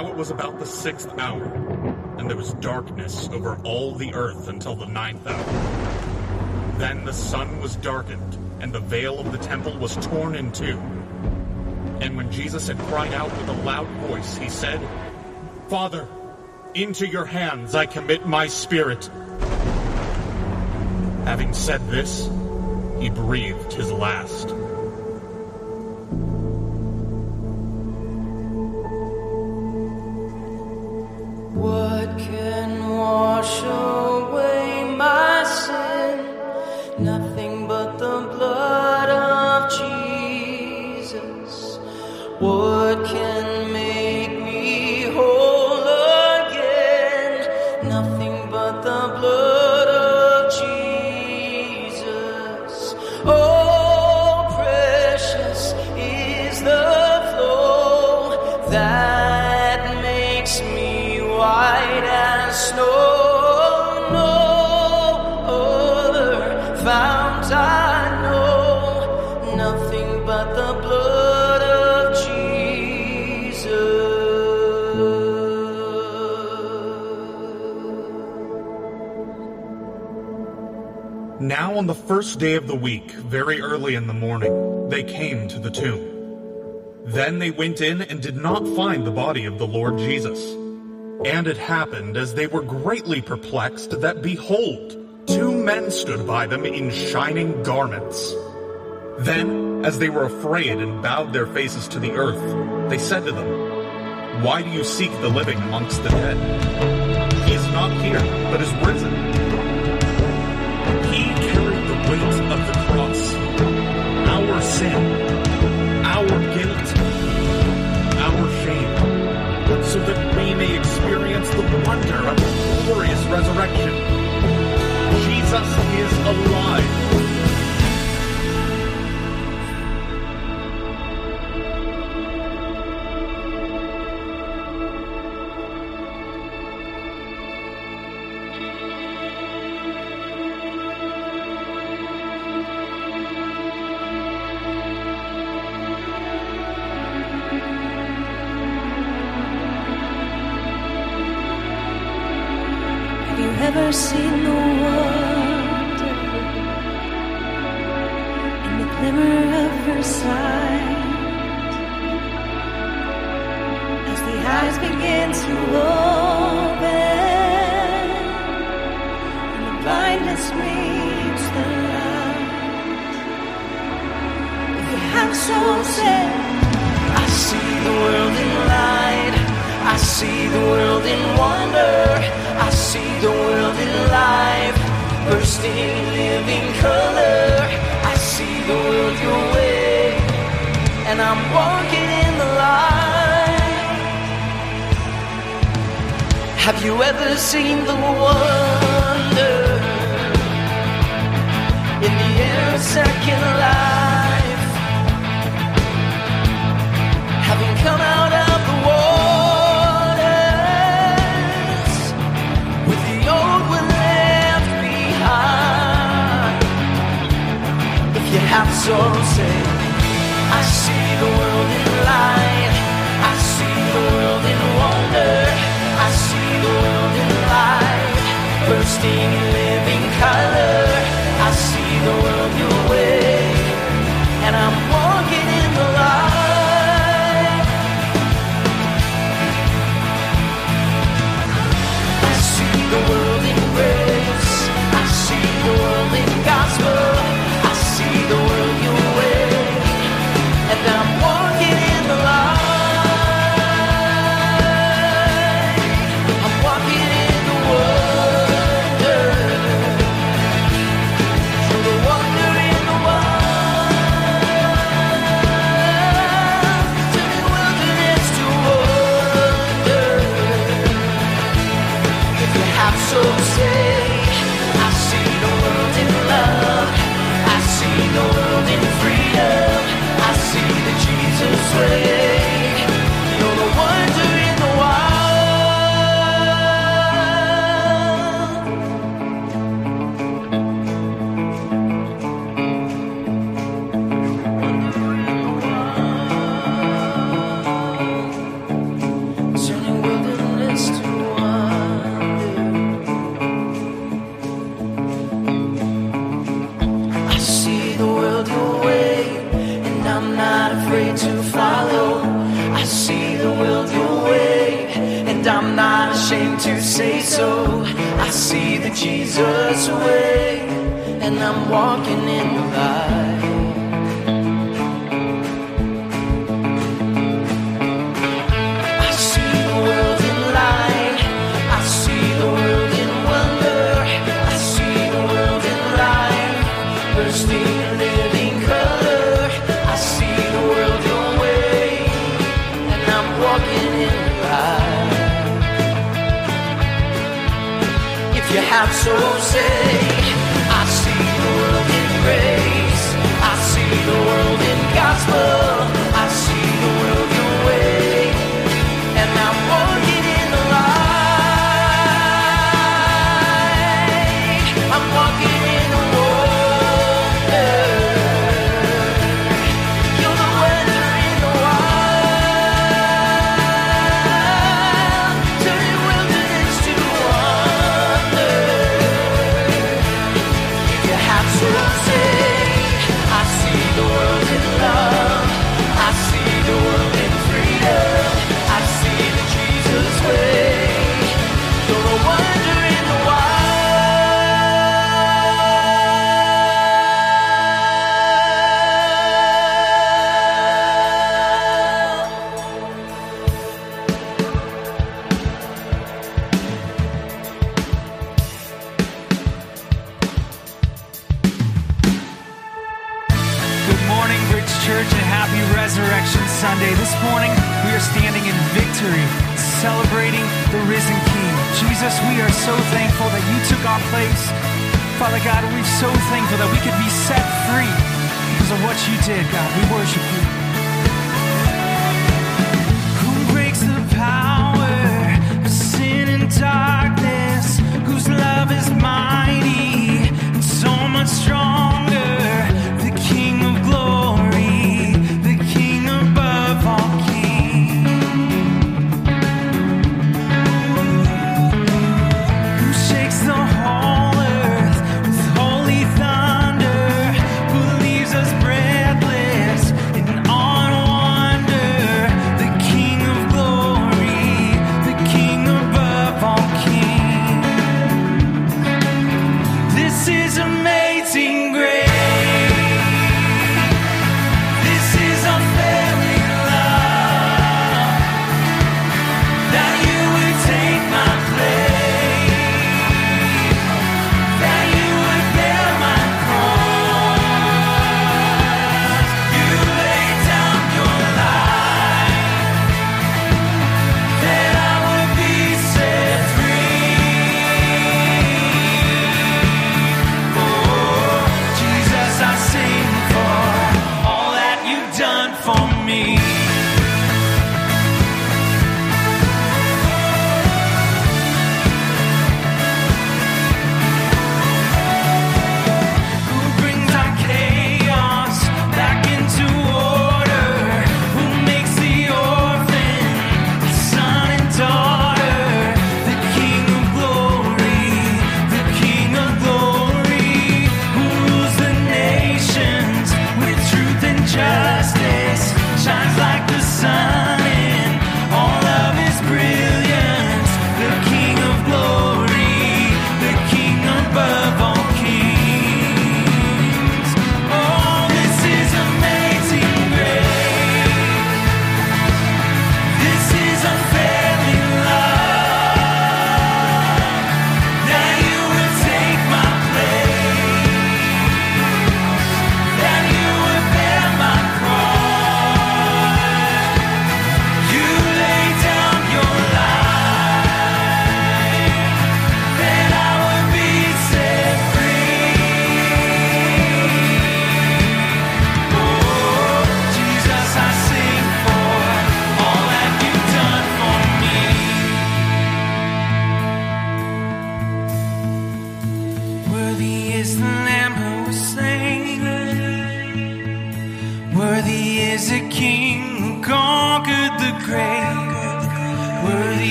Now it was about the sixth hour, and there was darkness over all the earth until the ninth hour. Then the sun was darkened, and the veil of the temple was torn in two. And when Jesus had cried out with a loud voice, he said, Father, into your hands I commit my spirit. Having said this, he breathed his last. Very early in the morning, they came to the tomb. Then they went in and did not find the body of the Lord Jesus. And it happened, as they were greatly perplexed, that behold, two men stood by them in shining garments. Then, as they were afraid and bowed their faces to the earth, they said to them, Why do you seek the living amongst the dead? He is not here, but is risen. The bursting in living color. say so. I see the Jesus way, and I'm walking in the light. you have so say.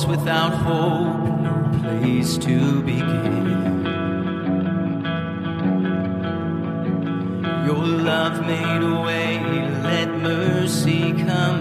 lost without hope, no place to begin. Your love made a way, let mercy come.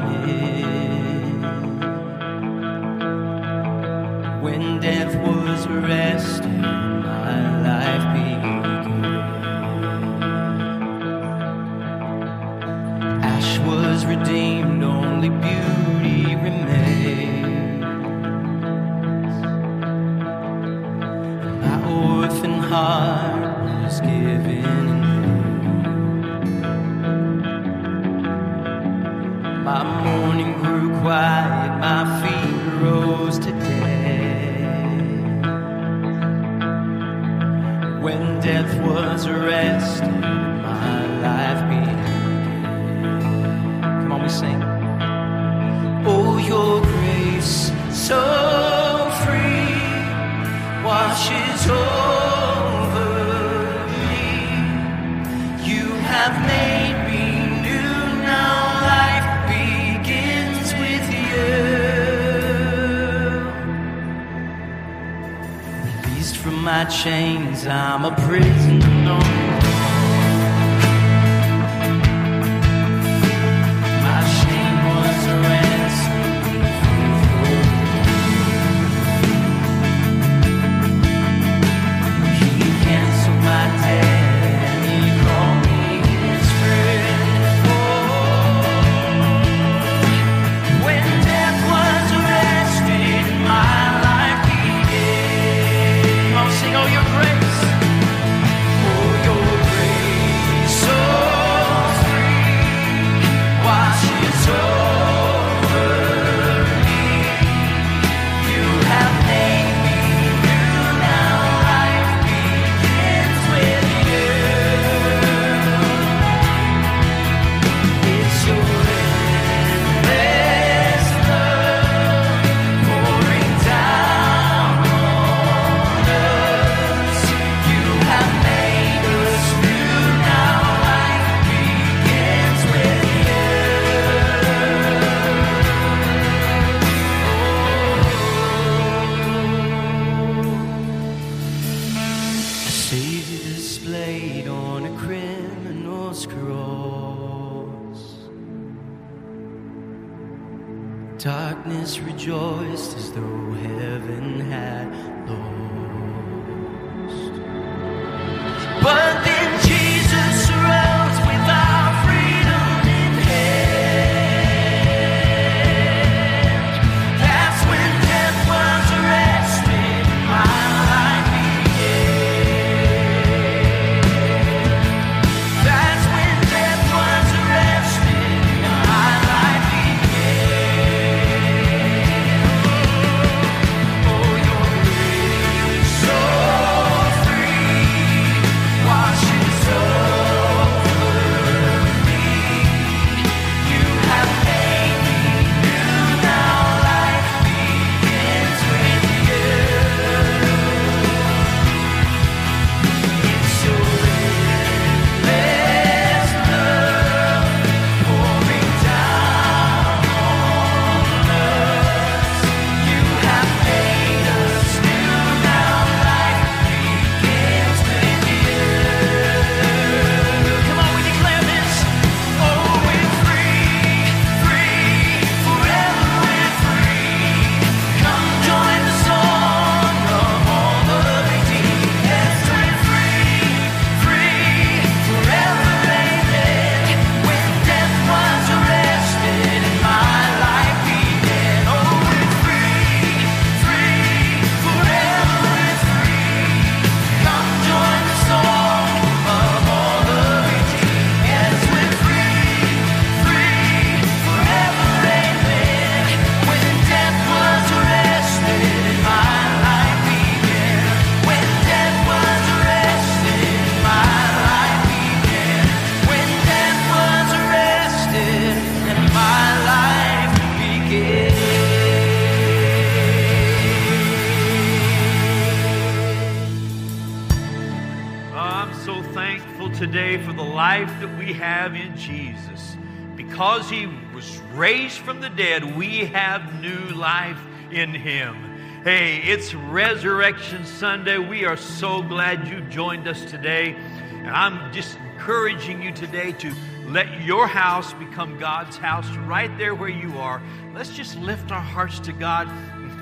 chains, I'm a prisoner. The dead, we have new life in him. Hey, it's Resurrection Sunday. We are so glad you joined us today. And I'm just encouraging you today to let your house become God's house right there where you are. Let's just lift our hearts to God.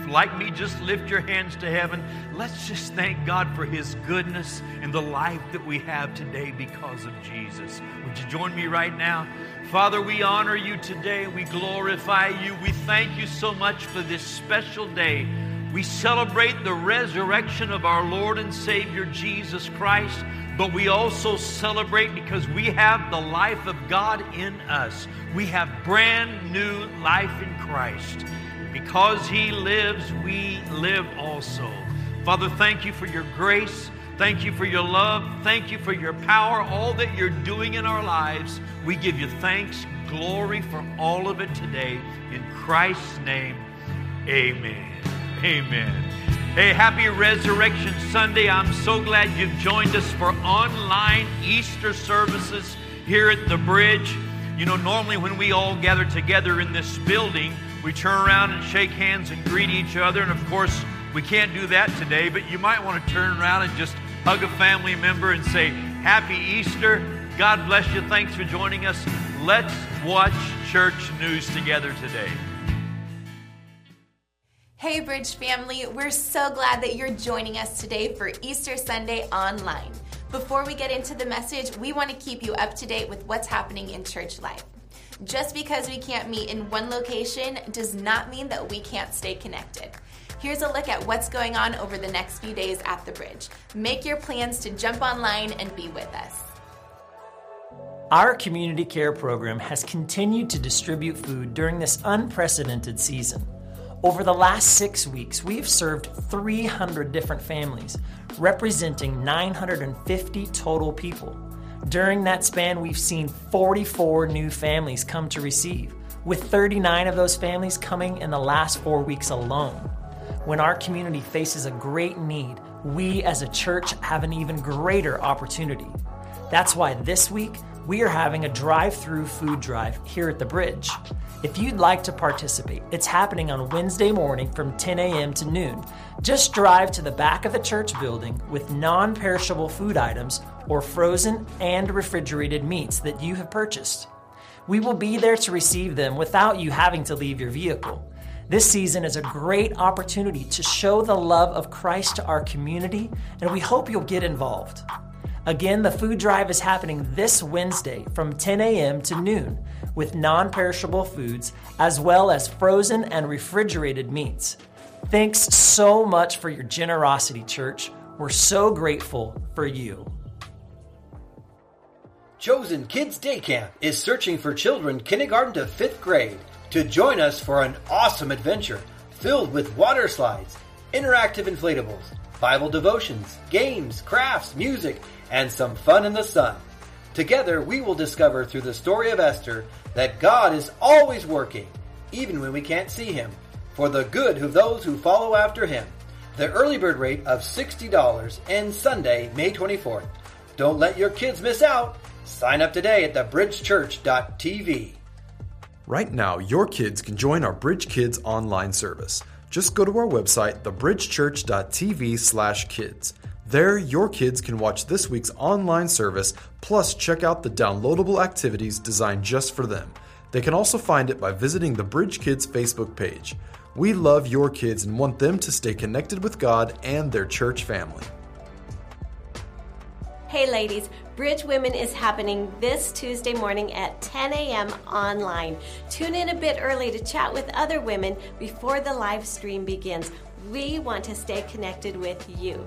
Like me, just lift your hands to heaven. Let's just thank God for His goodness and the life that we have today because of Jesus. Would you join me right now? Father, we honor you today. We glorify you. We thank you so much for this special day. We celebrate the resurrection of our Lord and Savior Jesus Christ but we also celebrate because we have the life of God in us. We have brand new life in Christ. Because He lives, we live also. Father, thank you for your grace. Thank you for your love. Thank you for your power, all that you're doing in our lives. We give you thanks, glory for all of it today. In Christ's name, amen. Amen. Hey, happy Resurrection Sunday. I'm so glad you've joined us for online Easter services here at the bridge. You know, normally when we all gather together in this building, we turn around and shake hands and greet each other. And of course, we can't do that today, but you might want to turn around and just hug a family member and say, Happy Easter. God bless you. Thanks for joining us. Let's watch church news together today. Hey, Bridge family, we're so glad that you're joining us today for Easter Sunday online. Before we get into the message, we want to keep you up to date with what's happening in church life. Just because we can't meet in one location does not mean that we can't stay connected. Here's a look at what's going on over the next few days at the bridge. Make your plans to jump online and be with us. Our community care program has continued to distribute food during this unprecedented season. Over the last six weeks, we've served 300 different families, representing 950 total people. During that span, we've seen 44 new families come to receive, with 39 of those families coming in the last four weeks alone. When our community faces a great need, we as a church have an even greater opportunity. That's why this week, we are having a drive through food drive here at the bridge. If you'd like to participate, it's happening on Wednesday morning from 10 a.m. to noon. Just drive to the back of the church building with non perishable food items or frozen and refrigerated meats that you have purchased. We will be there to receive them without you having to leave your vehicle. This season is a great opportunity to show the love of Christ to our community, and we hope you'll get involved. Again, the food drive is happening this Wednesday from 10 a.m. to noon with non perishable foods as well as frozen and refrigerated meats. Thanks so much for your generosity, church. We're so grateful for you. Chosen Kids Day Camp is searching for children kindergarten to fifth grade to join us for an awesome adventure filled with water slides, interactive inflatables, Bible devotions, games, crafts, music, and some fun in the sun. Together, we will discover through the story of Esther that God is always working, even when we can't see Him, for the good of those who follow after Him. The early bird rate of $60 ends Sunday, May 24th. Don't let your kids miss out. Sign up today at thebridgechurch.tv. Right now, your kids can join our Bridge Kids online service. Just go to our website, thebridgechurch.tv/kids. There, your kids can watch this week's online service, plus check out the downloadable activities designed just for them. They can also find it by visiting the Bridge Kids Facebook page. We love your kids and want them to stay connected with God and their church family. Hey, ladies, Bridge Women is happening this Tuesday morning at 10 a.m. online. Tune in a bit early to chat with other women before the live stream begins. We want to stay connected with you.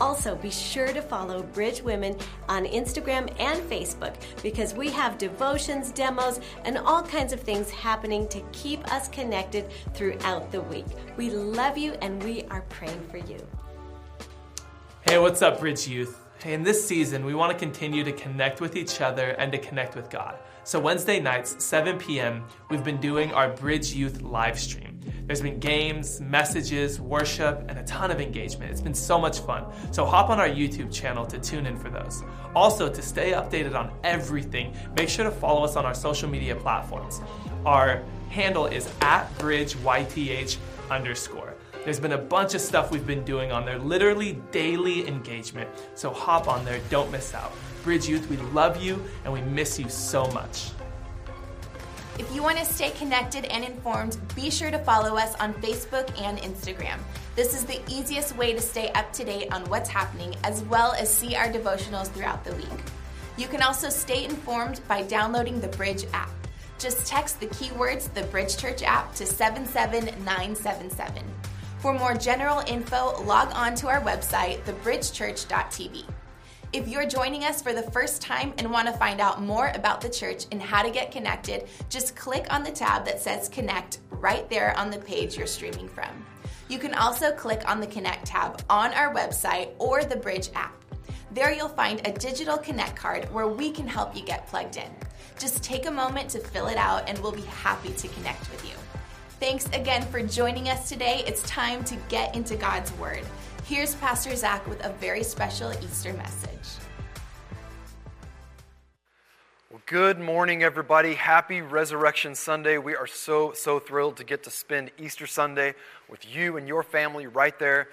Also, be sure to follow Bridge Women on Instagram and Facebook because we have devotions, demos, and all kinds of things happening to keep us connected throughout the week. We love you and we are praying for you. Hey, what's up, Bridge Youth? In this season, we want to continue to connect with each other and to connect with God. So, Wednesday nights, 7 p.m., we've been doing our Bridge Youth live stream. There's been games, messages, worship, and a ton of engagement. It's been so much fun. So hop on our YouTube channel to tune in for those. Also, to stay updated on everything, make sure to follow us on our social media platforms. Our handle is at bridgeyth underscore. There's been a bunch of stuff we've been doing on there, literally daily engagement. So hop on there, don't miss out. Bridge Youth, we love you and we miss you so much. If you want to stay connected and informed, be sure to follow us on Facebook and Instagram. This is the easiest way to stay up to date on what's happening, as well as see our devotionals throughout the week. You can also stay informed by downloading the Bridge app. Just text the keywords the Bridge Church app to 77977. For more general info, log on to our website, thebridgechurch.tv. If you're joining us for the first time and want to find out more about the church and how to get connected, just click on the tab that says Connect right there on the page you're streaming from. You can also click on the Connect tab on our website or the Bridge app. There you'll find a digital Connect card where we can help you get plugged in. Just take a moment to fill it out and we'll be happy to connect with you. Thanks again for joining us today. It's time to get into God's Word. Here's Pastor Zach with a very special Easter message. Well, good morning, everybody. Happy Resurrection Sunday. We are so, so thrilled to get to spend Easter Sunday with you and your family right there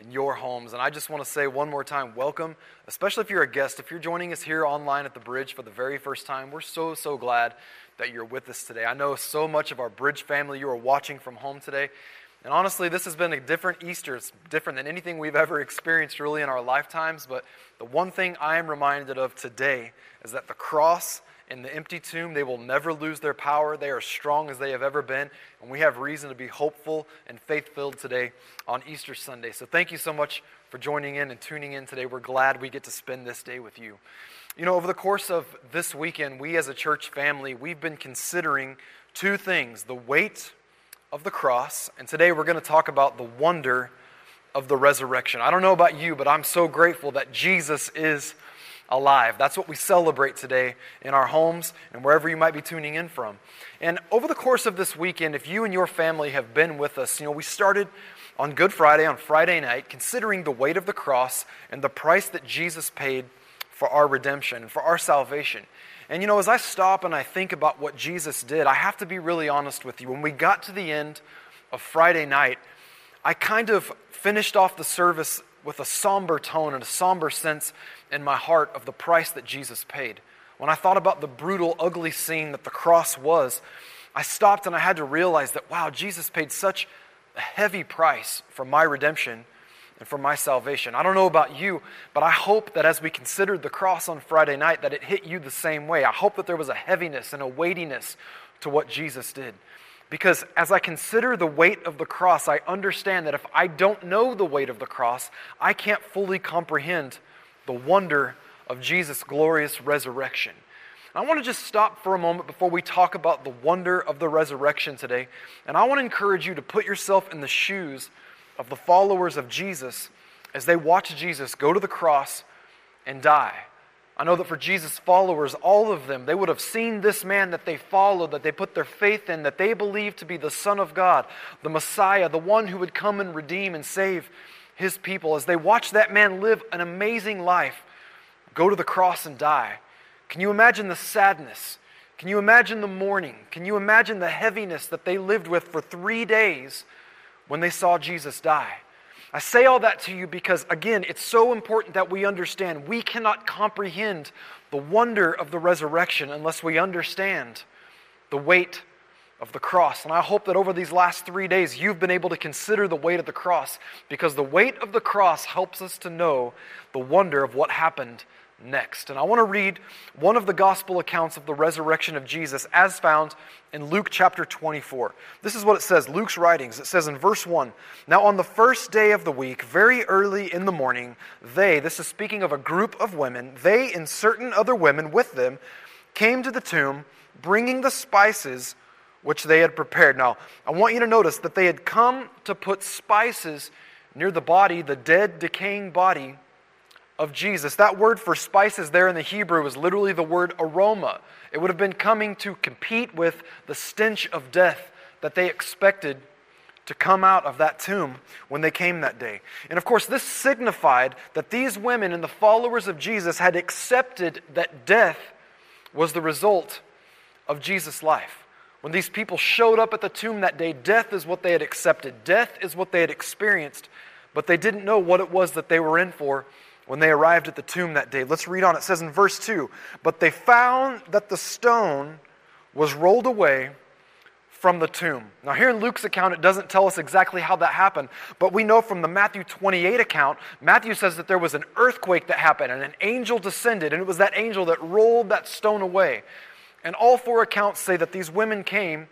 in your homes. And I just want to say one more time welcome, especially if you're a guest. If you're joining us here online at the bridge for the very first time, we're so, so glad that you're with us today. I know so much of our bridge family, you are watching from home today. And honestly, this has been a different Easter. It's different than anything we've ever experienced really in our lifetimes. But the one thing I am reminded of today is that the cross and the empty tomb, they will never lose their power. They are strong as they have ever been. And we have reason to be hopeful and faith filled today on Easter Sunday. So thank you so much for joining in and tuning in today. We're glad we get to spend this day with you. You know, over the course of this weekend, we as a church family, we've been considering two things the weight of the cross, and today we're going to talk about the wonder of the resurrection. I don't know about you, but I'm so grateful that Jesus is alive. That's what we celebrate today in our homes and wherever you might be tuning in from. And over the course of this weekend, if you and your family have been with us, you know, we started on Good Friday, on Friday night, considering the weight of the cross and the price that Jesus paid for our redemption, and for our salvation. And you know, as I stop and I think about what Jesus did, I have to be really honest with you. When we got to the end of Friday night, I kind of finished off the service with a somber tone and a somber sense in my heart of the price that Jesus paid. When I thought about the brutal, ugly scene that the cross was, I stopped and I had to realize that, wow, Jesus paid such a heavy price for my redemption and for my salvation. I don't know about you, but I hope that as we considered the cross on Friday night that it hit you the same way. I hope that there was a heaviness and a weightiness to what Jesus did. Because as I consider the weight of the cross, I understand that if I don't know the weight of the cross, I can't fully comprehend the wonder of Jesus' glorious resurrection. I want to just stop for a moment before we talk about the wonder of the resurrection today. And I want to encourage you to put yourself in the shoes of the followers of Jesus as they watch Jesus go to the cross and die. I know that for Jesus' followers, all of them, they would have seen this man that they followed, that they put their faith in, that they believed to be the Son of God, the Messiah, the one who would come and redeem and save his people. As they watched that man live an amazing life, go to the cross and die. Can you imagine the sadness? Can you imagine the mourning? Can you imagine the heaviness that they lived with for three days when they saw Jesus die. I say all that to you because, again, it's so important that we understand we cannot comprehend the wonder of the resurrection unless we understand the weight of the cross. And I hope that over these last three days, you've been able to consider the weight of the cross because the weight of the cross helps us to know the wonder of what happened next. And I want to read one of the gospel accounts of the resurrection of Jesus as found in Luke chapter 24. This is what it says Luke's writings. It says in verse 1 Now on the first day of the week, very early in the morning, they, this is speaking of a group of women, they and certain other women with them came to the tomb bringing the spices which they had prepared. Now, I want you to notice that they had come to put spices near the body, the dead, decaying body of Jesus. That word for spices there in the Hebrew is literally the word aroma. It would have been coming to compete with the stench of death that they expected to come out of that tomb when they came that day. And of course, this signified that these women and the followers of Jesus had accepted that death was the result of Jesus' life. When these people showed up at the tomb that day, death is what they had accepted, death is what they had experienced, but they didn't know what it was that they were in for when they arrived at the tomb that day. Let's read on. It says in verse 2 But they found that the stone was rolled away from the tomb. Now, here in Luke's account, it doesn't tell us exactly how that happened, but we know from the Matthew 28 account, Matthew says that there was an earthquake that happened and an angel descended, and it was that angel that rolled that stone away. And all four accounts say that these women came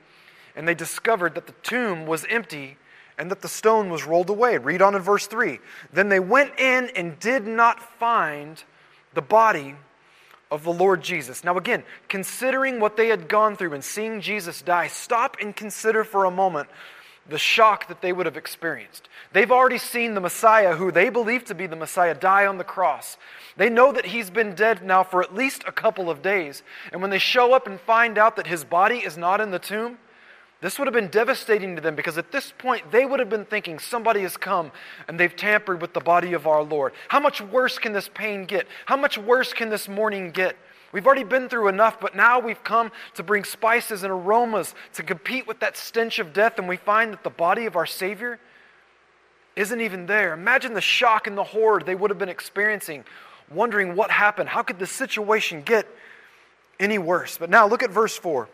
and they discovered that the tomb was empty and that the stone was rolled away. Read on in verse 3. Then they went in and did not find the body of the Lord Jesus. Now, again, considering what they had gone through and seeing Jesus die, stop and consider for a moment the shock that they would have experienced. They've already seen the Messiah, who they believe to be the Messiah, die on the cross. They know that he's been dead now for at least a couple of days. And when they show up and find out that his body is not in the tomb, this would have been devastating to them because at this point they would have been thinking somebody has come and they've tampered with the body of our Lord. How much worse can this pain get? How much worse can this mourning get? We've already been through enough, but now we've come to bring spices and aromas to compete with that stench of death, and we find that the body of our Savior isn't even there. Imagine the shock and the horror they would have been experiencing, wondering what happened. How could the situation get any worse? But now look at verse 4.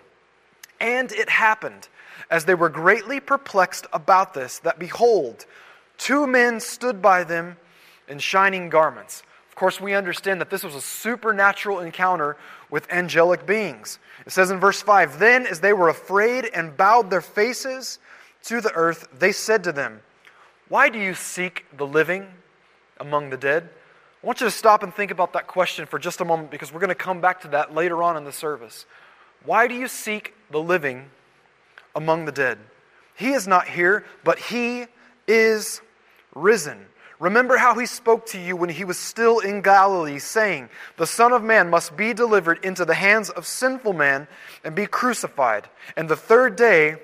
And it happened as they were greatly perplexed about this, that behold, two men stood by them in shining garments. Of course, we understand that this was a supernatural encounter with angelic beings. It says in verse 5 Then, as they were afraid and bowed their faces to the earth, they said to them, Why do you seek the living among the dead? I want you to stop and think about that question for just a moment because we're going to come back to that later on in the service. Why do you seek the living among the dead. He is not here, but he is risen. Remember how he spoke to you when he was still in Galilee, saying, The Son of Man must be delivered into the hands of sinful men and be crucified, and the third day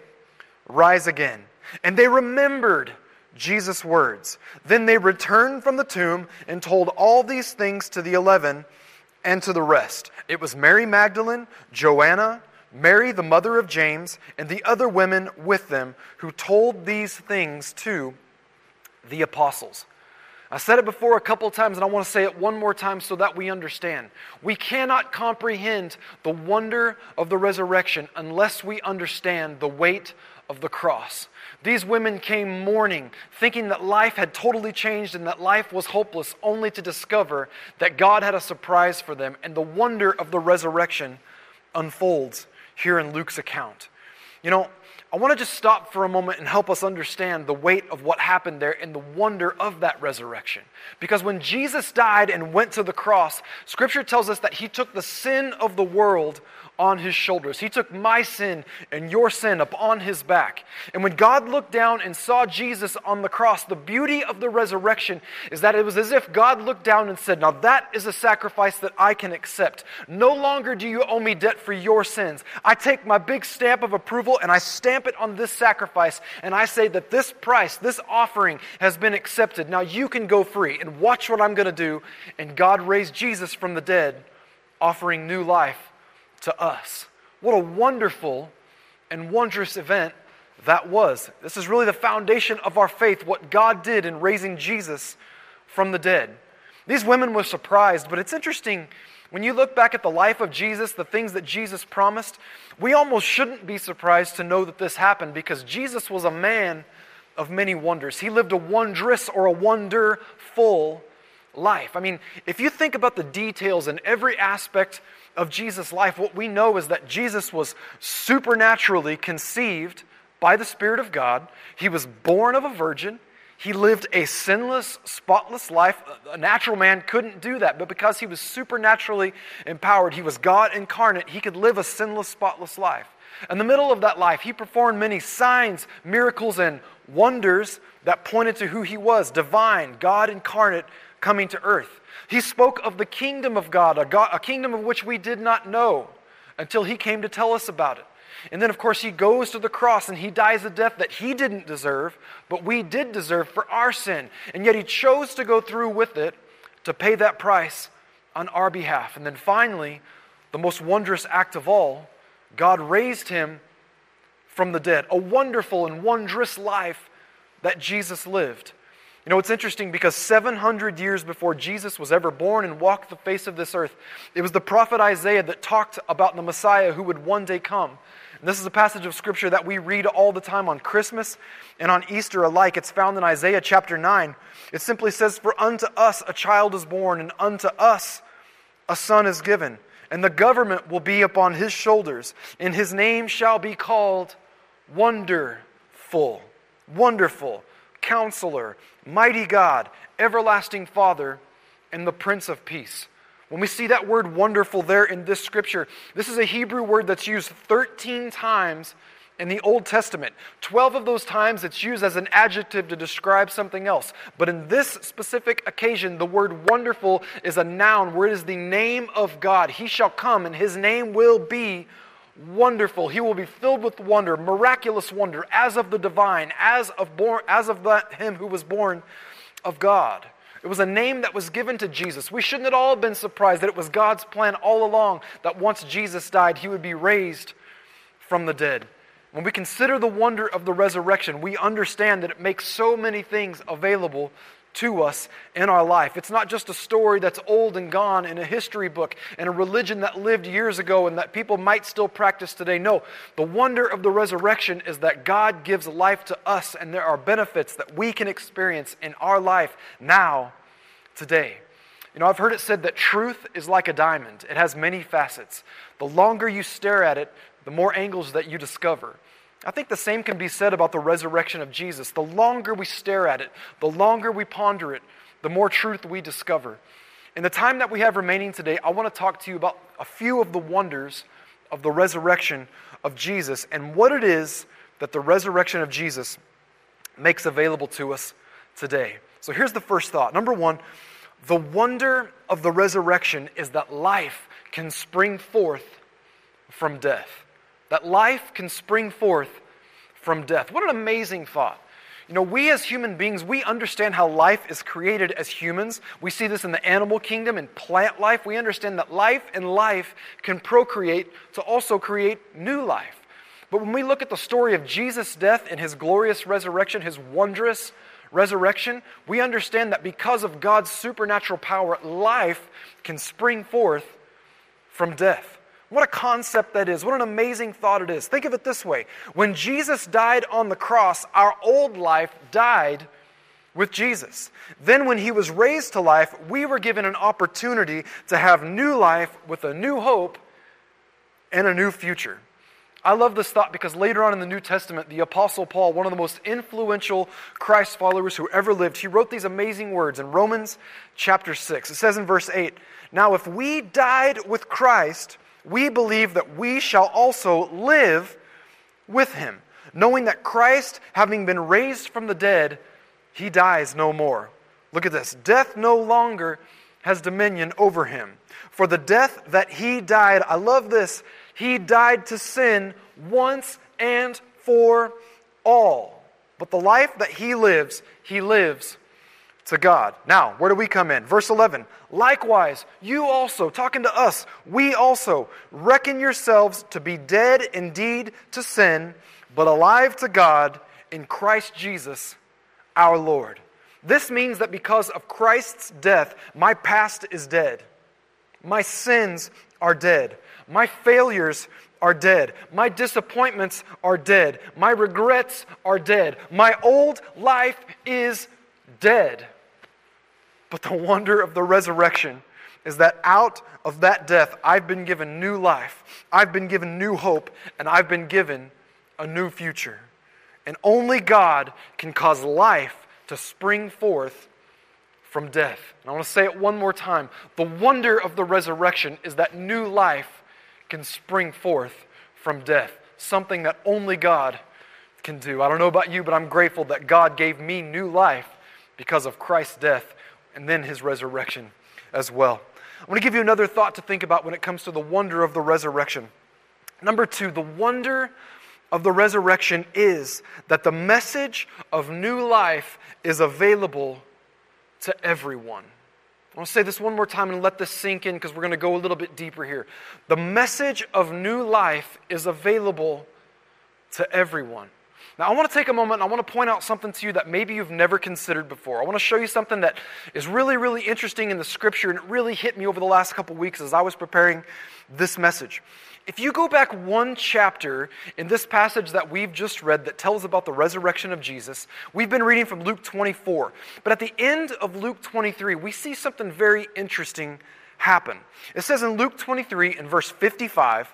rise again. And they remembered Jesus' words. Then they returned from the tomb and told all these things to the eleven and to the rest. It was Mary Magdalene, Joanna, Mary, the mother of James, and the other women with them who told these things to the apostles. I said it before a couple of times, and I want to say it one more time so that we understand. We cannot comprehend the wonder of the resurrection unless we understand the weight of the cross. These women came mourning, thinking that life had totally changed and that life was hopeless, only to discover that God had a surprise for them, and the wonder of the resurrection unfolds here in Luke's account. You know, I want to just stop for a moment and help us understand the weight of what happened there and the wonder of that resurrection. Because when Jesus died and went to the cross, Scripture tells us that he took the sin of the world on his shoulders. He took my sin and your sin upon his back. And when God looked down and saw Jesus on the cross, the beauty of the resurrection is that it was as if God looked down and said, Now that is a sacrifice that I can accept. No longer do you owe me debt for your sins. I take my big stamp of approval and I stamp it on this sacrifice. And I say that this price, this offering has been accepted. Now you can go free and watch what I'm going to do. And God raised Jesus from the dead, offering new life to us. What a wonderful and wondrous event that was. This is really the foundation of our faith, what God did in raising Jesus from the dead. These women were surprised, but it's interesting when you look back at the life of Jesus, the things that Jesus promised, we almost shouldn't be surprised to know that this happened because Jesus was a man of many wonders. He lived a wondrous or a wonderful life. I mean, if you think about the details in every aspect of Jesus' life, what we know is that Jesus was supernaturally conceived by the Spirit of God. He was born of a virgin. He lived a sinless, spotless life. A natural man couldn't do that, but because he was supernaturally empowered, he was God incarnate, he could live a sinless, spotless life. In the middle of that life, he performed many signs, miracles, and wonders that pointed to who he was divine, God incarnate, coming to earth. He spoke of the kingdom of God, a, God, a kingdom of which we did not know, until he came to tell us about it. And then, of course, he goes to the cross and he dies a death that he didn't deserve, but we did deserve for our sin. And yet he chose to go through with it to pay that price on our behalf. And then finally, the most wondrous act of all, God raised him from the dead. A wonderful and wondrous life that Jesus lived. You know, it's interesting because 700 years before Jesus was ever born and walked the face of this earth, it was the prophet Isaiah that talked about the Messiah who would one day come. And this is a passage of scripture that we read all the time on Christmas and on Easter alike. It's found in Isaiah chapter 9. It simply says, For unto us a child is born, and unto us a son is given, and the government will be upon his shoulders, and his name shall be called Wonderful, Wonderful, Counselor, Mighty God, Everlasting Father, and the Prince of Peace. When we see that word wonderful there in this scripture, this is a Hebrew word that's used 13 times in the Old Testament. 12 of those times it's used as an adjective to describe something else. But in this specific occasion, the word wonderful is a noun where it is the name of God. He shall come and his name will be wonderful. He will be filled with wonder, miraculous wonder, as of the divine, as of born, as of that, him who was born of God. It was a name that was given to Jesus. We shouldn't at all have been surprised that it was God's plan all along that once Jesus died, he would be raised from the dead. When we consider the wonder of the resurrection, we understand that it makes so many things available to us in our life. It's not just a story that's old and gone in a history book and a religion that lived years ago and that people might still practice today. No, the wonder of the resurrection is that God gives life to us and there are benefits that we can experience in our life now, today. You know, I've heard it said that truth is like a diamond, it has many facets. The longer you stare at it, the more angles that you discover. I think the same can be said about the resurrection of Jesus. The longer we stare at it, the longer we ponder it, the more truth we discover. In the time that we have remaining today, I want to talk to you about a few of the wonders of the resurrection of Jesus and what it is that the resurrection of Jesus makes available to us today. So here's the first thought. Number one, the wonder of the resurrection is that life can spring forth from death that life can spring forth from death. What an amazing thought. You know, we as human beings, we understand how life is created as humans. We see this in the animal kingdom and plant life. We understand that life and life can procreate to also create new life. But when we look at the story of Jesus' death and his glorious resurrection, his wondrous resurrection, we understand that because of God's supernatural power, life can spring forth from death. What a concept that is. What an amazing thought it is. Think of it this way when Jesus died on the cross, our old life died with Jesus. Then, when he was raised to life, we were given an opportunity to have new life with a new hope and a new future. I love this thought because later on in the New Testament, the Apostle Paul, one of the most influential Christ followers who ever lived, he wrote these amazing words in Romans chapter 6. It says in verse 8 Now, if we died with Christ, we believe that we shall also live with him, knowing that Christ, having been raised from the dead, he dies no more. Look at this. Death no longer has dominion over him. For the death that he died, I love this, he died to sin once and for all. But the life that he lives, he lives to God. Now, where do we come in? Verse 11. Likewise, you also, talking to us, we also reckon yourselves to be dead indeed to sin, but alive to God in Christ Jesus our Lord. This means that because of Christ's death, my past is dead. My sins are dead. My failures are dead. My disappointments are dead. My regrets are dead. My old life is dead. But the wonder of the resurrection is that out of that death, I've been given new life, I've been given new hope, and I've been given a new future. And only God can cause life to spring forth from death. And I want to say it one more time. The wonder of the resurrection is that new life can spring forth from death, something that only God can do. I don't know about you, but I'm grateful that God gave me new life because of Christ's death and then his resurrection as well. I want to give you another thought to think about when it comes to the wonder of the resurrection. Number two, the wonder of the resurrection is that the message of new life is available to everyone. I want to say this one more time and let this sink in because we're going to go a little bit deeper here. The message of new life is available to everyone. Now, I want to take a moment and I want to point out something to you that maybe you've never considered before. I want to show you something that is really, really interesting in the scripture and it really hit me over the last couple weeks as I was preparing this message. If you go back one chapter in this passage that we've just read that tells about the resurrection of Jesus, we've been reading from Luke 24. But at the end of Luke 23, we see something very interesting happen. It says in Luke 23, in verse 55,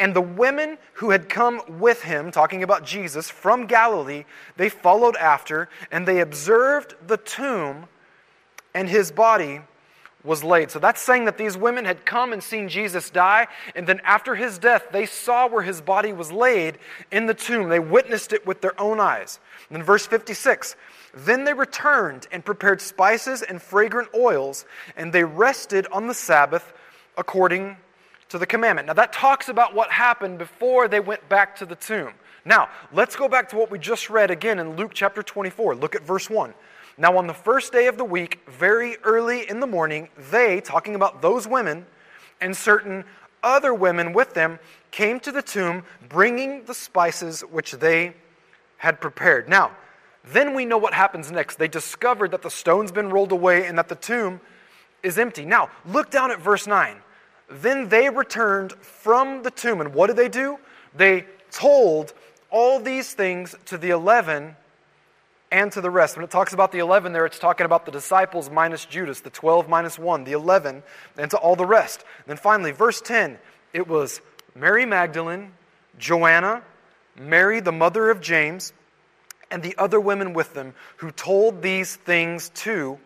and the women who had come with him, talking about Jesus, from Galilee, they followed after, and they observed the tomb and his body was laid. So that's saying that these women had come and seen Jesus die, and then after his death, they saw where his body was laid in the tomb. They witnessed it with their own eyes. And then verse 56 Then they returned and prepared spices and fragrant oils, and they rested on the Sabbath according to the commandment. Now that talks about what happened before they went back to the tomb. Now, let's go back to what we just read again in Luke chapter 24. Look at verse 1. Now, on the first day of the week, very early in the morning, they, talking about those women, and certain other women with them, came to the tomb, bringing the spices which they had prepared. Now, then we know what happens next. They discovered that the stone's been rolled away and that the tomb is empty. Now, look down at verse 9. Then they returned from the tomb. And what did they do? They told all these things to the eleven and to the rest. When it talks about the 11 there, it's talking about the disciples minus Judas, the 12 minus 1, the 11, and to all the rest. then finally, verse 10, it was Mary Magdalene, Joanna, Mary, the mother of James, and the other women with them who told these things to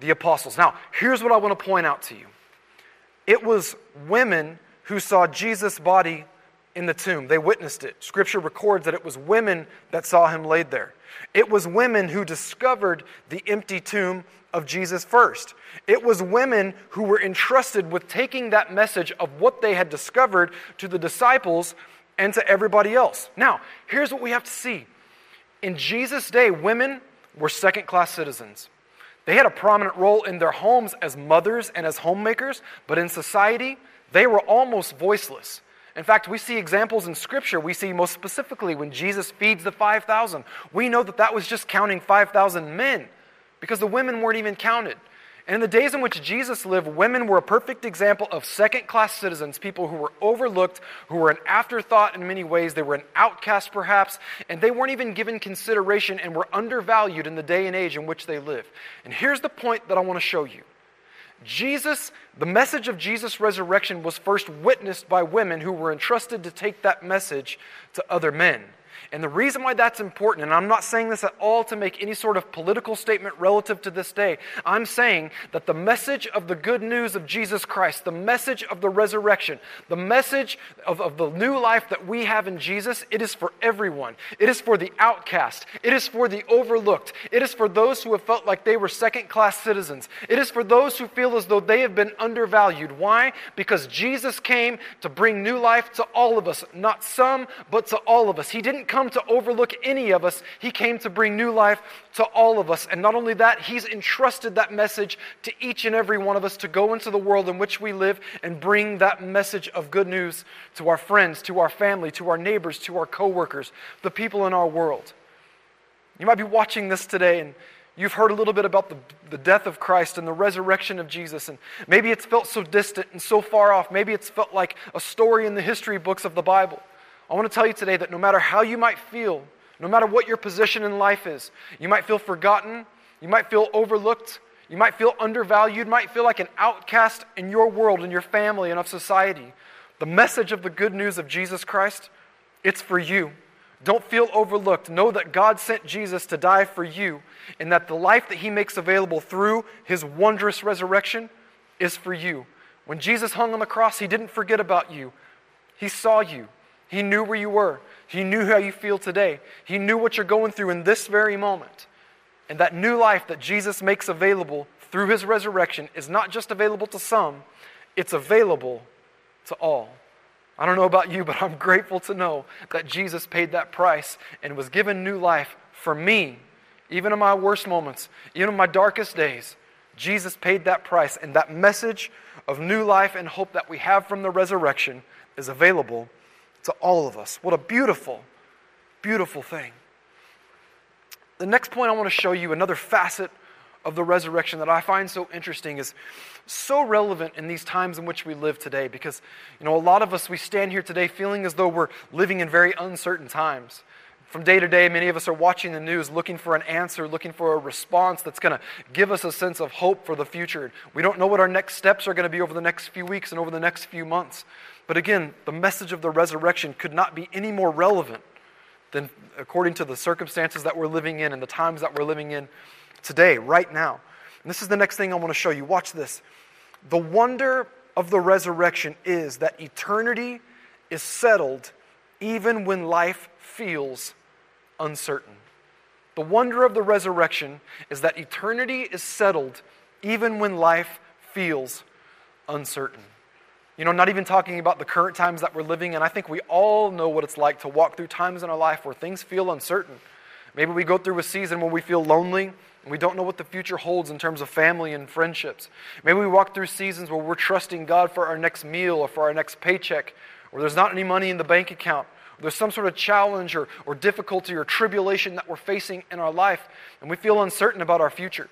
the apostles. Now, here's what I want to point out to you it was women who saw Jesus' body in the tomb. They witnessed it. Scripture records that it was women that saw him laid there. It was women who discovered the empty tomb of Jesus first. It was women who were entrusted with taking that message of what they had discovered to the disciples and to everybody else. Now, here's what we have to see. In Jesus' day, women were second class citizens. They had a prominent role in their homes as mothers and as homemakers, but in society, they were almost voiceless. In fact, we see examples in Scripture. We see most specifically when Jesus feeds the 5,000. We know that that was just counting 5,000 men because the women weren't even counted. And in the days in which Jesus lived, women were a perfect example of second class citizens, people who were overlooked, who were an afterthought in many ways. They were an outcast, perhaps, and they weren't even given consideration and were undervalued in the day and age in which they lived. And here's the point that I want to show you Jesus, the message of Jesus' resurrection was first witnessed by women who were entrusted to take that message to other men. And the reason why that's important, and I'm not saying this at all to make any sort of political statement relative to this day, I'm saying that the message of the good news of Jesus Christ, the message of the resurrection, the message of, of the new life that we have in Jesus, it is for everyone. It is for the outcast. It is for the overlooked. It is for those who have felt like they were second class citizens. It is for those who feel as though they have been undervalued. Why? Because Jesus came to bring new life to all of us, not some, but to all of us. He didn't come to overlook any of us, He came to bring new life to all of us. And not only that, He's entrusted that message to each and every one of us to go into the world in which we live and bring that message of good news to our friends, to our family, to our neighbors, to our coworkers, the people in our world. You might be watching this today and You've heard a little bit about the, the death of Christ and the resurrection of Jesus, and maybe it's felt so distant and so far off. Maybe it's felt like a story in the history books of the Bible. I want to tell you today that no matter how you might feel, no matter what your position in life is, you might feel forgotten, you might feel overlooked, you might feel undervalued, might feel like an outcast in your world, in your family, and of society. The message of the good news of Jesus Christ, it's for you. Don't feel overlooked. Know that God sent Jesus to die for you, and that the life that He makes available through His wondrous resurrection is for you. When Jesus hung on the cross, He didn't forget about you, He saw you. He knew where you were. He knew how you feel today. He knew what you're going through in this very moment. And that new life that Jesus makes available through his resurrection is not just available to some, it's available to all. I don't know about you, but I'm grateful to know that Jesus paid that price and was given new life for me, even in my worst moments, even in my darkest days. Jesus paid that price, and that message of new life and hope that we have from the resurrection is available to all of us. What a beautiful, beautiful thing. The next point I want to show you, another facet of the resurrection that I find so interesting, is so relevant in these times in which we live today because, you know, a lot of us, we stand here today feeling as though we're living in very uncertain times. From day to day, many of us are watching the news looking for an answer, looking for a response that's going to give us a sense of hope for the future. We don't know what our next steps are going to be over the next few weeks and over the next few months. But again, the message of the resurrection could not be any more relevant than according to the circumstances that we're living in and the times that we're living in today, right now. And this is the next thing I want to show you. Watch this. The wonder of the resurrection is that eternity is settled even when life feels uncertain. The wonder of the resurrection is that eternity is settled even when life feels uncertain. You know, not even talking about the current times that we're living in. I think we all know what it's like to walk through times in our life where things feel uncertain. Maybe we go through a season where we feel lonely and we don't know what the future holds in terms of family and friendships. Maybe we walk through seasons where we're trusting God for our next meal or for our next paycheck, or there's not any money in the bank account, there's some sort of challenge or, or difficulty or tribulation that we're facing in our life, and we feel uncertain about our future.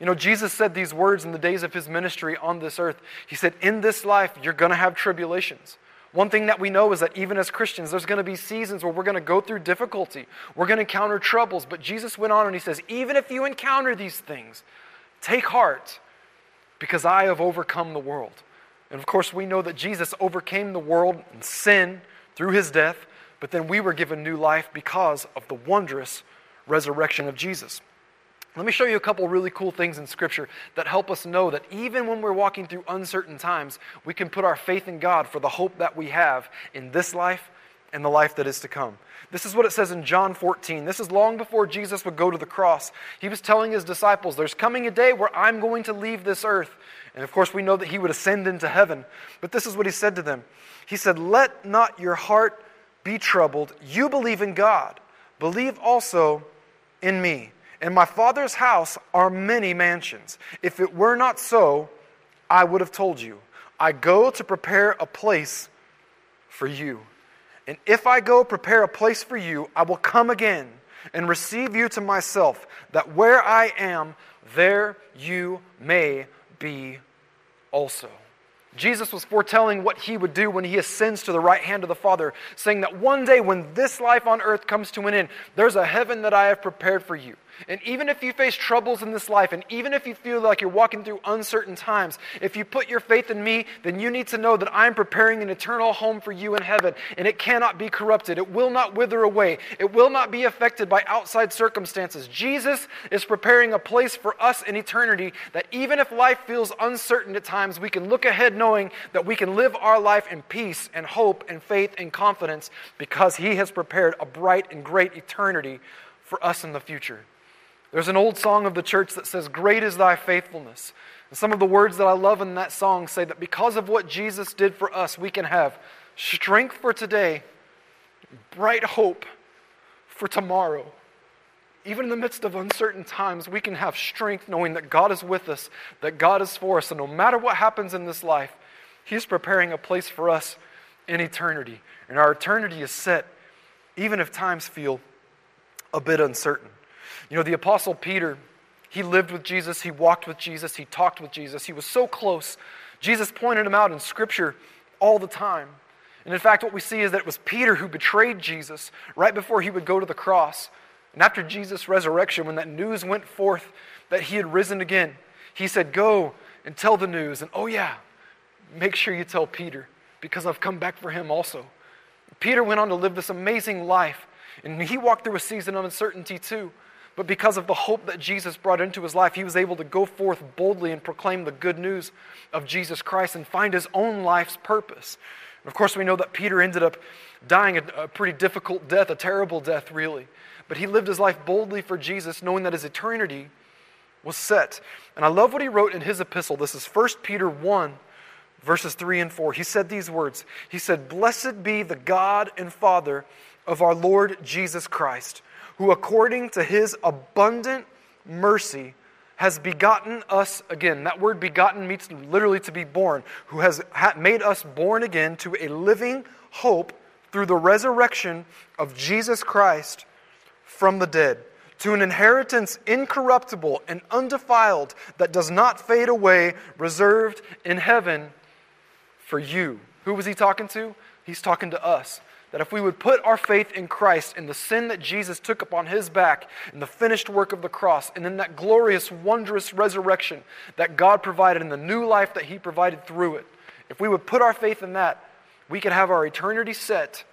You know, Jesus said these words in the days of his ministry on this earth. He said, In this life, you're going to have tribulations. One thing that we know is that even as Christians, there's going to be seasons where we're going to go through difficulty. We're going to encounter troubles. But Jesus went on and he says, Even if you encounter these things, take heart because I have overcome the world. And of course, we know that Jesus overcame the world and sin through his death, but then we were given new life because of the wondrous resurrection of Jesus. Let me show you a couple really cool things in Scripture that help us know that even when we're walking through uncertain times, we can put our faith in God for the hope that we have in this life and the life that is to come. This is what it says in John 14. This is long before Jesus would go to the cross. He was telling his disciples, There's coming a day where I'm going to leave this earth. And of course, we know that he would ascend into heaven. But this is what he said to them He said, Let not your heart be troubled. You believe in God, believe also in me. In my Father's house are many mansions. If it were not so, I would have told you. I go to prepare a place for you. And if I go prepare a place for you, I will come again and receive you to myself, that where I am, there you may be also. Jesus was foretelling what he would do when he ascends to the right hand of the Father, saying that one day when this life on earth comes to an end, there's a heaven that I have prepared for you. And even if you face troubles in this life, and even if you feel like you're walking through uncertain times, if you put your faith in me, then you need to know that I'm preparing an eternal home for you in heaven, and it cannot be corrupted. It will not wither away. It will not be affected by outside circumstances. Jesus is preparing a place for us in eternity that even if life feels uncertain at times, we can look ahead knowing that we can live our life in peace and hope and faith and confidence because He has prepared a bright and great eternity for us in the future. There's an old song of the church that says, Great is thy faithfulness. And some of the words that I love in that song say that because of what Jesus did for us, we can have strength for today, bright hope for tomorrow. Even in the midst of uncertain times, we can have strength knowing that God is with us, that God is for us, and no matter what happens in this life, He's preparing a place for us in eternity. And our eternity is set even if times feel a bit uncertain. You know, the Apostle Peter, he lived with Jesus, he walked with Jesus, he talked with Jesus, he was so close. Jesus pointed him out in Scripture all the time. And in fact, what we see is that it was Peter who betrayed Jesus right before he would go to the cross. And after Jesus' resurrection, when that news went forth that he had risen again, he said, Go and tell the news. And oh, yeah, make sure you tell Peter because I've come back for him also. Peter went on to live this amazing life, and he walked through a season of uncertainty too. But because of the hope that Jesus brought into his life, he was able to go forth boldly and proclaim the good news of Jesus Christ and find his own life's purpose. And of course, we know that Peter ended up dying a, a pretty difficult death, a terrible death, really. But he lived his life boldly for Jesus, knowing that his eternity was set. And I love what he wrote in his epistle. This is 1 Peter 1, verses 3 and 4, he said these words. He said, Blessed be the God and Father of our Lord Jesus Christ, who according to his abundant mercy has begotten us again. That word begotten means literally to be born, who has made us born again to a living hope through the resurrection of Jesus Christ from the dead, to an inheritance incorruptible and undefiled that does not fade away, reserved in heaven for you. Who was he talking to? He's talking to us. That if we would put our faith in Christ, in the sin that Jesus took upon his back, in the finished work of the cross, and in that glorious, wondrous resurrection that God provided, in the new life that he provided through it, if we would put our faith in that, we could have our eternity set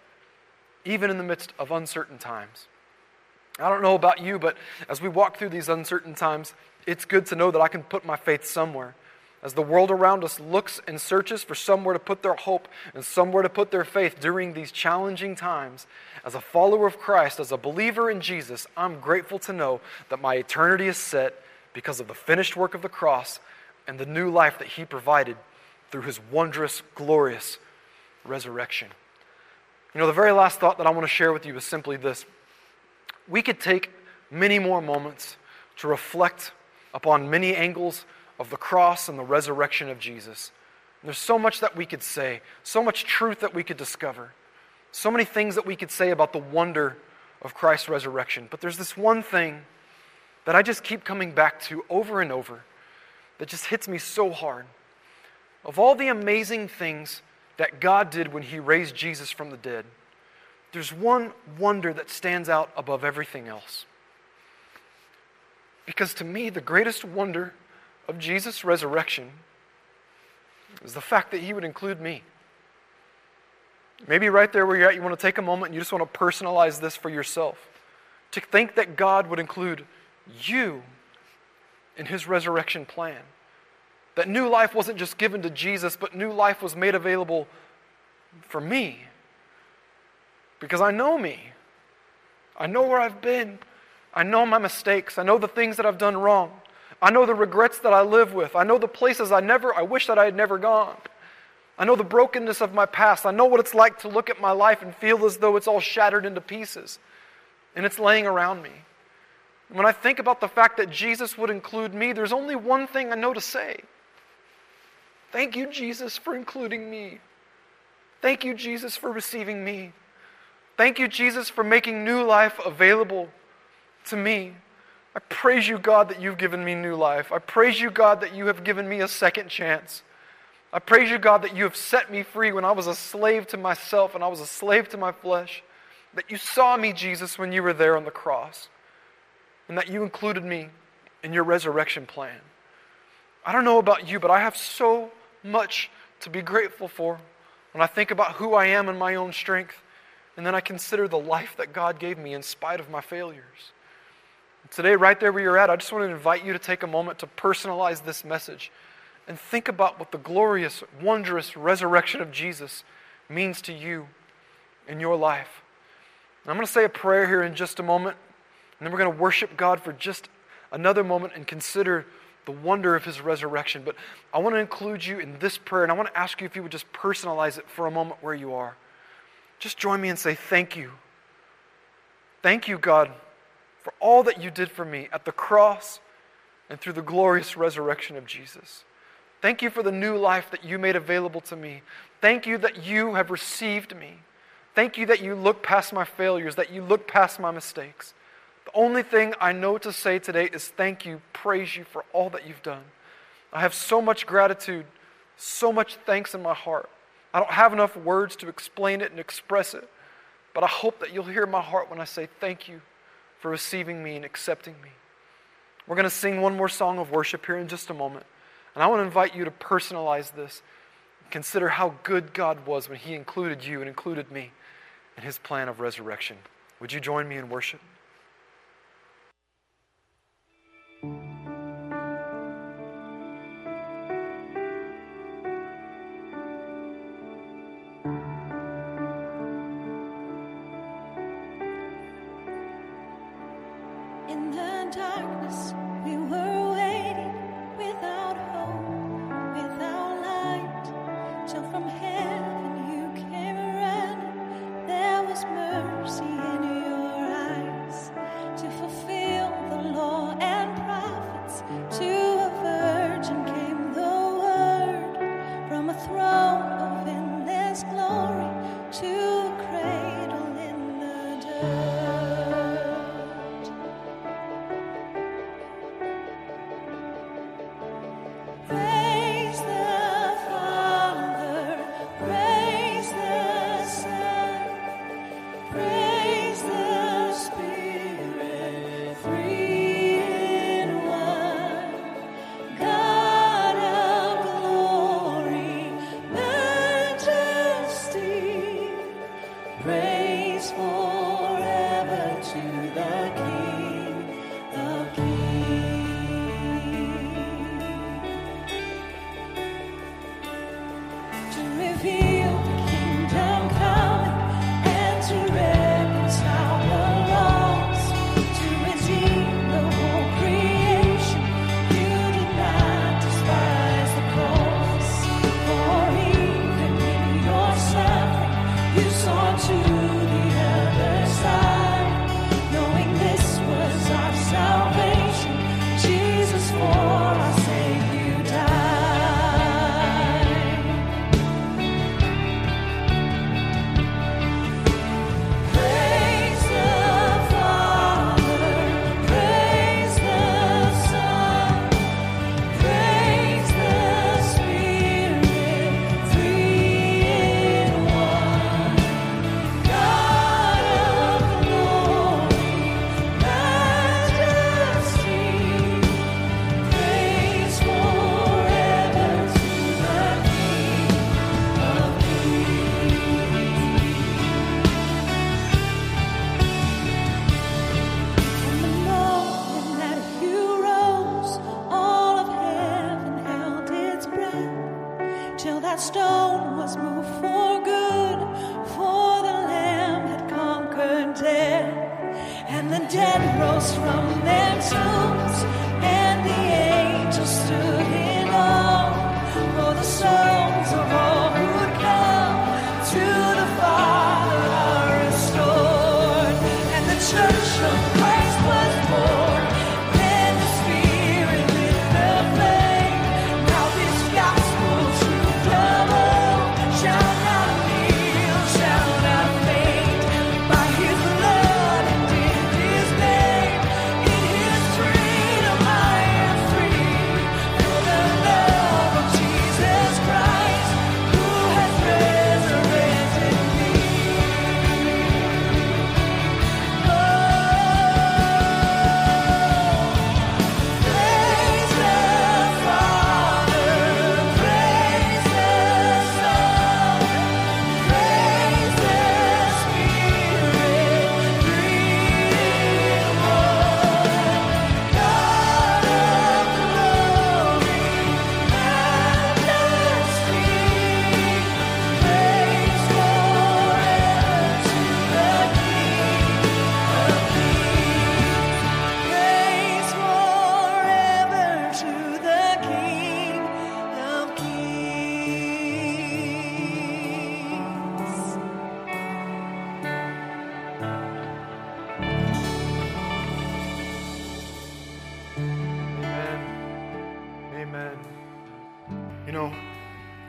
even in the midst of uncertain times. I don't know about you, but as we walk through these uncertain times, it's good to know that I can put my faith somewhere. As the world around us looks and searches for somewhere to put their hope and somewhere to put their faith during these challenging times, as a follower of Christ, as a believer in Jesus, I'm grateful to know that my eternity is set because of the finished work of the cross and the new life that He provided through His wondrous, glorious resurrection. You know, the very last thought that I want to share with you is simply this. We could take many more moments to reflect upon many angles of the cross and the resurrection of Jesus. There's so much that we could say, so much truth that we could discover, so many things that we could say about the wonder of Christ's resurrection. But there's this one thing that I just keep coming back to over and over that just hits me so hard. Of all the amazing things that God did when He raised Jesus from the dead, there's one wonder that stands out above everything else. Because to me, the greatest wonder of Jesus' resurrection is the fact that He would include me. Maybe right there where you're at, you want to take a moment and you just want to personalize this for yourself. To think that God would include you in His resurrection plan. That new life wasn't just given to Jesus, but new life was made available for me. Because I know me. I know where I've been. I know my mistakes. I know the things that I've done wrong. I know the regrets that I live with. I know the places I never I wish that I had never gone. I know the brokenness of my past. I know what it's like to look at my life and feel as though it's all shattered into pieces and it's laying around me. When I think about the fact that Jesus would include me, there's only one thing I know to say. Thank you, Jesus, for including me. Thank you, Jesus, for receiving me. Thank you, Jesus, for making new life available to me. I praise you, God, that you've given me new life. I praise you, God, that you have given me a second chance. I praise you, God, that you have set me free when I was a slave to myself and I was a slave to my flesh. That you saw me, Jesus, when you were there on the cross. And that you included me in your resurrection plan. I don't know about you, but I have so much to be grateful for when I think about who I am in my own strength, and then I consider the life that God gave me in spite of my failures. Today, right there where you're at, I just want to invite you to take a moment to personalize this message and think about what the glorious, wondrous resurrection of Jesus means to you in your life. And I'm going to say a prayer here in just a moment, and then we're going to worship God for just another moment and consider the wonder of his resurrection. But I want to include you in this prayer, and I want to ask you if you would just personalize it for a moment where you are. Just join me and say, Thank you. Thank you, God, for all that you did for me at the cross and through the glorious resurrection of Jesus. Thank you for the new life that you made available to me. Thank you that you have received me. Thank you that you look past my failures, that you look past my mistakes. The only thing I know to say today is thank you, praise you for all that you've done. I have so much gratitude, so much thanks in my heart. I don't have enough words to explain it and express it, but I hope that you'll hear my heart when I say thank you for receiving me and accepting me. We're going to sing one more song of worship here in just a moment. And I want to invite you to personalize this. Consider how good God was when He included you and included me in His plan of resurrection. Would you join me in worship? In the darkness, we were waiting without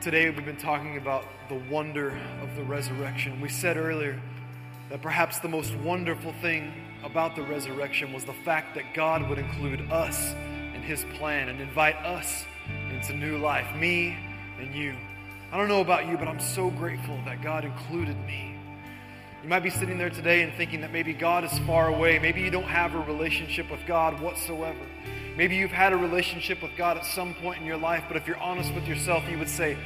today we've been talking about the wonder of the resurrection. We said earlier that perhaps the most wonderful thing about the resurrection was the fact that God would include us in his plan and invite us into new life, me and you. I don't know about you, but I'm so grateful that God included me. You might be sitting there today and thinking that maybe God is far away. Maybe you don't have a relationship with God whatsoever. Maybe you've had a relationship with God at some point in your life, but if you're honest with yourself, you would say,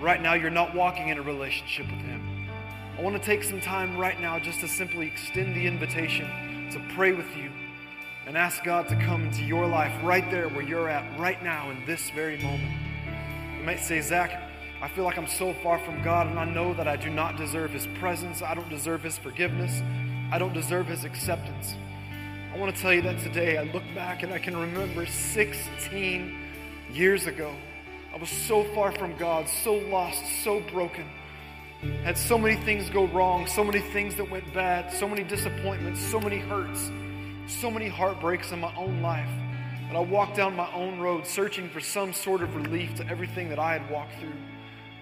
right now, you're not walking in a relationship with Him. I want to take some time right now just to simply extend the invitation to pray with you and ask God to come into your life right there where you're at right now in this very moment. You might say, Zach, I feel like I'm so far from God, and I know that I do not deserve His presence. I don't deserve His forgiveness. I don't deserve His acceptance. I want to tell you that today I look back and I can remember 16 years ago. I was so far from God, so lost, so broken. Had so many things go wrong, so many things that went bad, so many disappointments, so many hurts, so many heartbreaks in my own life. But I walked down my own road searching for some sort of relief to everything that I had walked through.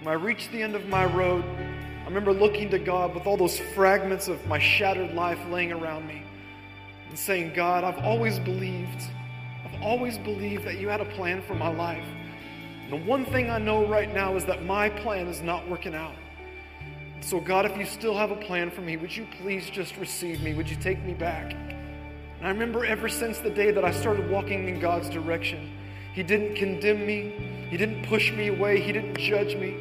When I reached the end of my road, I remember looking to God with all those fragments of my shattered life laying around me and saying, God, I've always believed, I've always believed that you had a plan for my life. The one thing I know right now is that my plan is not working out. So, God, if you still have a plan for me, would you please just receive me? Would you take me back? And I remember ever since the day that I started walking in God's direction, He didn't condemn me, He didn't push me away, He didn't judge me.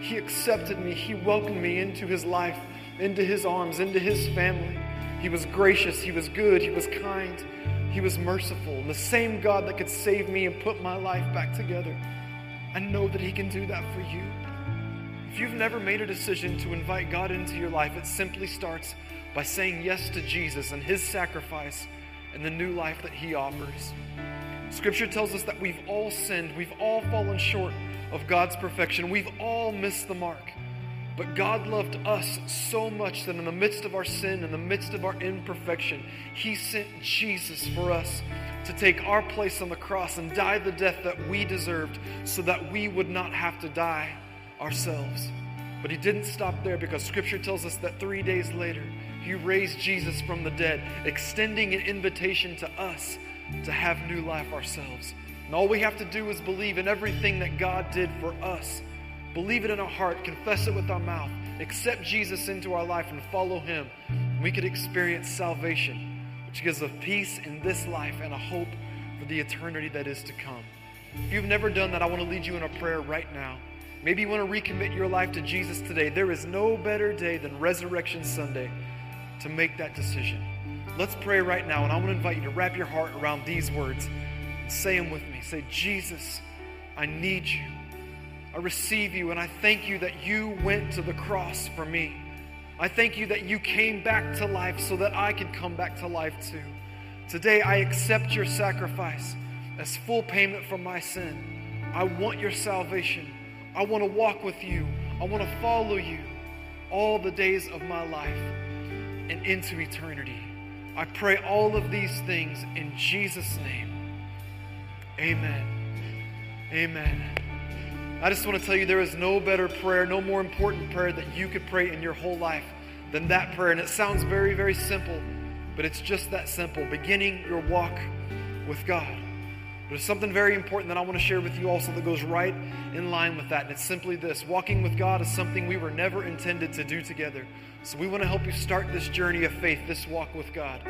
He accepted me, He welcomed me into His life, into His arms, into His family. He was gracious, He was good, He was kind, He was merciful. And the same God that could save me and put my life back together, I know that He can do that for you. If you've never made a decision to invite God into your life, it simply starts by saying yes to Jesus and His sacrifice and the new life that He offers. Scripture tells us that we've all sinned, we've all fallen short of God's perfection, we've all missed the mark. But God loved us so much that in the midst of our sin, in the midst of our imperfection, He sent Jesus for us to take our place on the cross and die the death that we deserved so that we would not have to die ourselves. But He didn't stop there because Scripture tells us that three days later, He raised Jesus from the dead, extending an invitation to us to have new life ourselves. And all we have to do is believe in everything that God did for us. Believe it in our heart, confess it with our mouth, accept Jesus into our life, and follow Him. We could experience salvation, which gives us peace in this life and a hope for the eternity that is to come. If you've never done that, I want to lead you in a prayer right now. Maybe you want to recommit your life to Jesus today. There is no better day than Resurrection Sunday to make that decision. Let's pray right now, and I want to invite you to wrap your heart around these words and say them with me. Say, Jesus, I need you. I receive you, and I thank you that you went to the cross for me. I thank you that you came back to life so that I could come back to life too. Today, I accept your sacrifice as full payment for my sin. I want your salvation. I want to walk with you. I want to follow you all the days of my life and into eternity. I pray all of these things in Jesus' name. Amen. Amen. I just want to tell you there is no better prayer, no more important prayer that you could pray in your whole life than that prayer. And it sounds very, very simple, but it's just that simple beginning your walk with God. There's something very important that I want to share with you also that goes right in line with that. And it's simply this walking with God is something we were never intended to do together. So we want to help you start this journey of faith, this walk with God.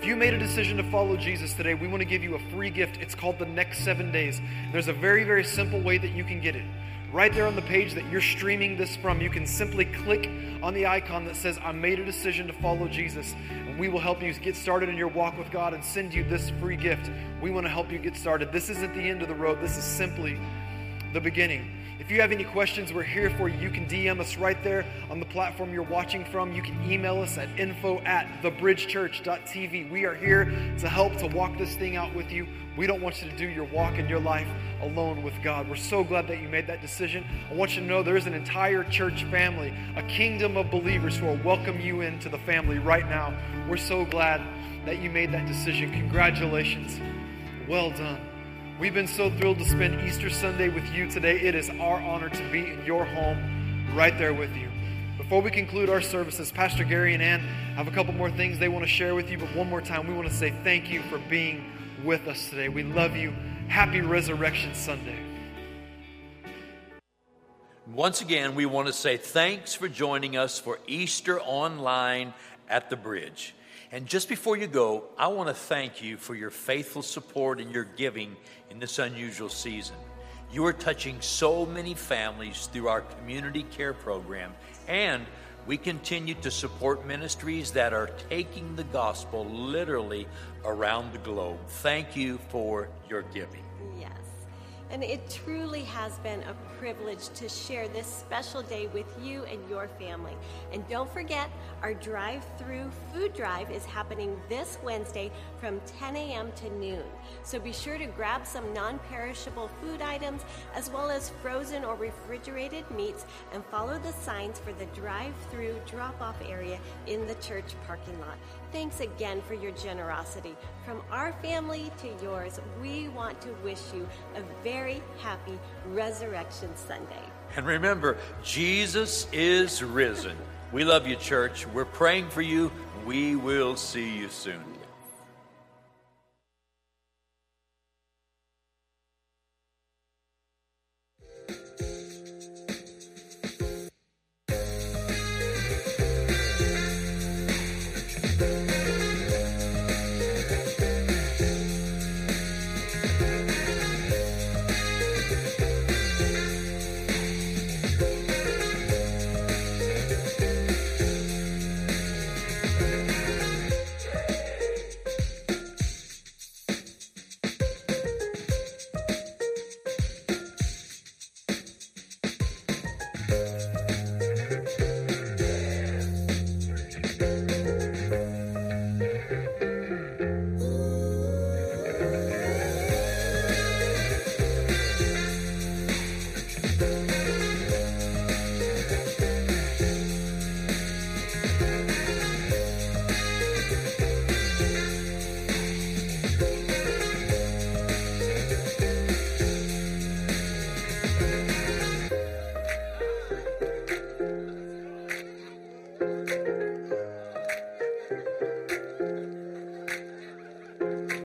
If you made a decision to follow Jesus today, we want to give you a free gift. It's called the next seven days. There's a very, very simple way that you can get it. Right there on the page that you're streaming this from, you can simply click on the icon that says, I made a decision to follow Jesus. And we will help you get started in your walk with God and send you this free gift. We want to help you get started. This isn't the end of the road, this is simply the beginning. If you have any questions, we're here for you. You can DM us right there on the platform you're watching from. You can email us at info at thebridgechurch.tv. We are here to help to walk this thing out with you. We don't want you to do your walk in your life alone with God. We're so glad that you made that decision. I want you to know there's an entire church family, a kingdom of believers who will welcome you into the family right now. We're so glad that you made that decision. Congratulations. Well done. We've been so thrilled to spend Easter Sunday with you today. It is our honor to be in your home right there with you. Before we conclude our services, Pastor Gary and Ann have a couple more things they want to share with you, but one more time, we want to say thank you for being with us today. We love you. Happy Resurrection Sunday. Once again, we want to say thanks for joining us for Easter Online at the Bridge. And just before you go, I want to thank you for your faithful support and your giving in this unusual season. You are touching so many families through our community care program, and we continue to support ministries that are taking the gospel literally around the globe. Thank you for your giving. Yes. And it truly has been a privilege to share this special day with you and your family. And don't forget, our drive through food drive is happening this Wednesday from 10 a.m. to noon. So be sure to grab some non perishable food items as well as frozen or refrigerated meats and follow the signs for the drive through drop off area in the church parking lot. Thanks again for your generosity. From our family to yours, we want to wish you a very happy Resurrection Sunday. And remember, Jesus is risen. We love you, church. We're praying for you. We will see you soon.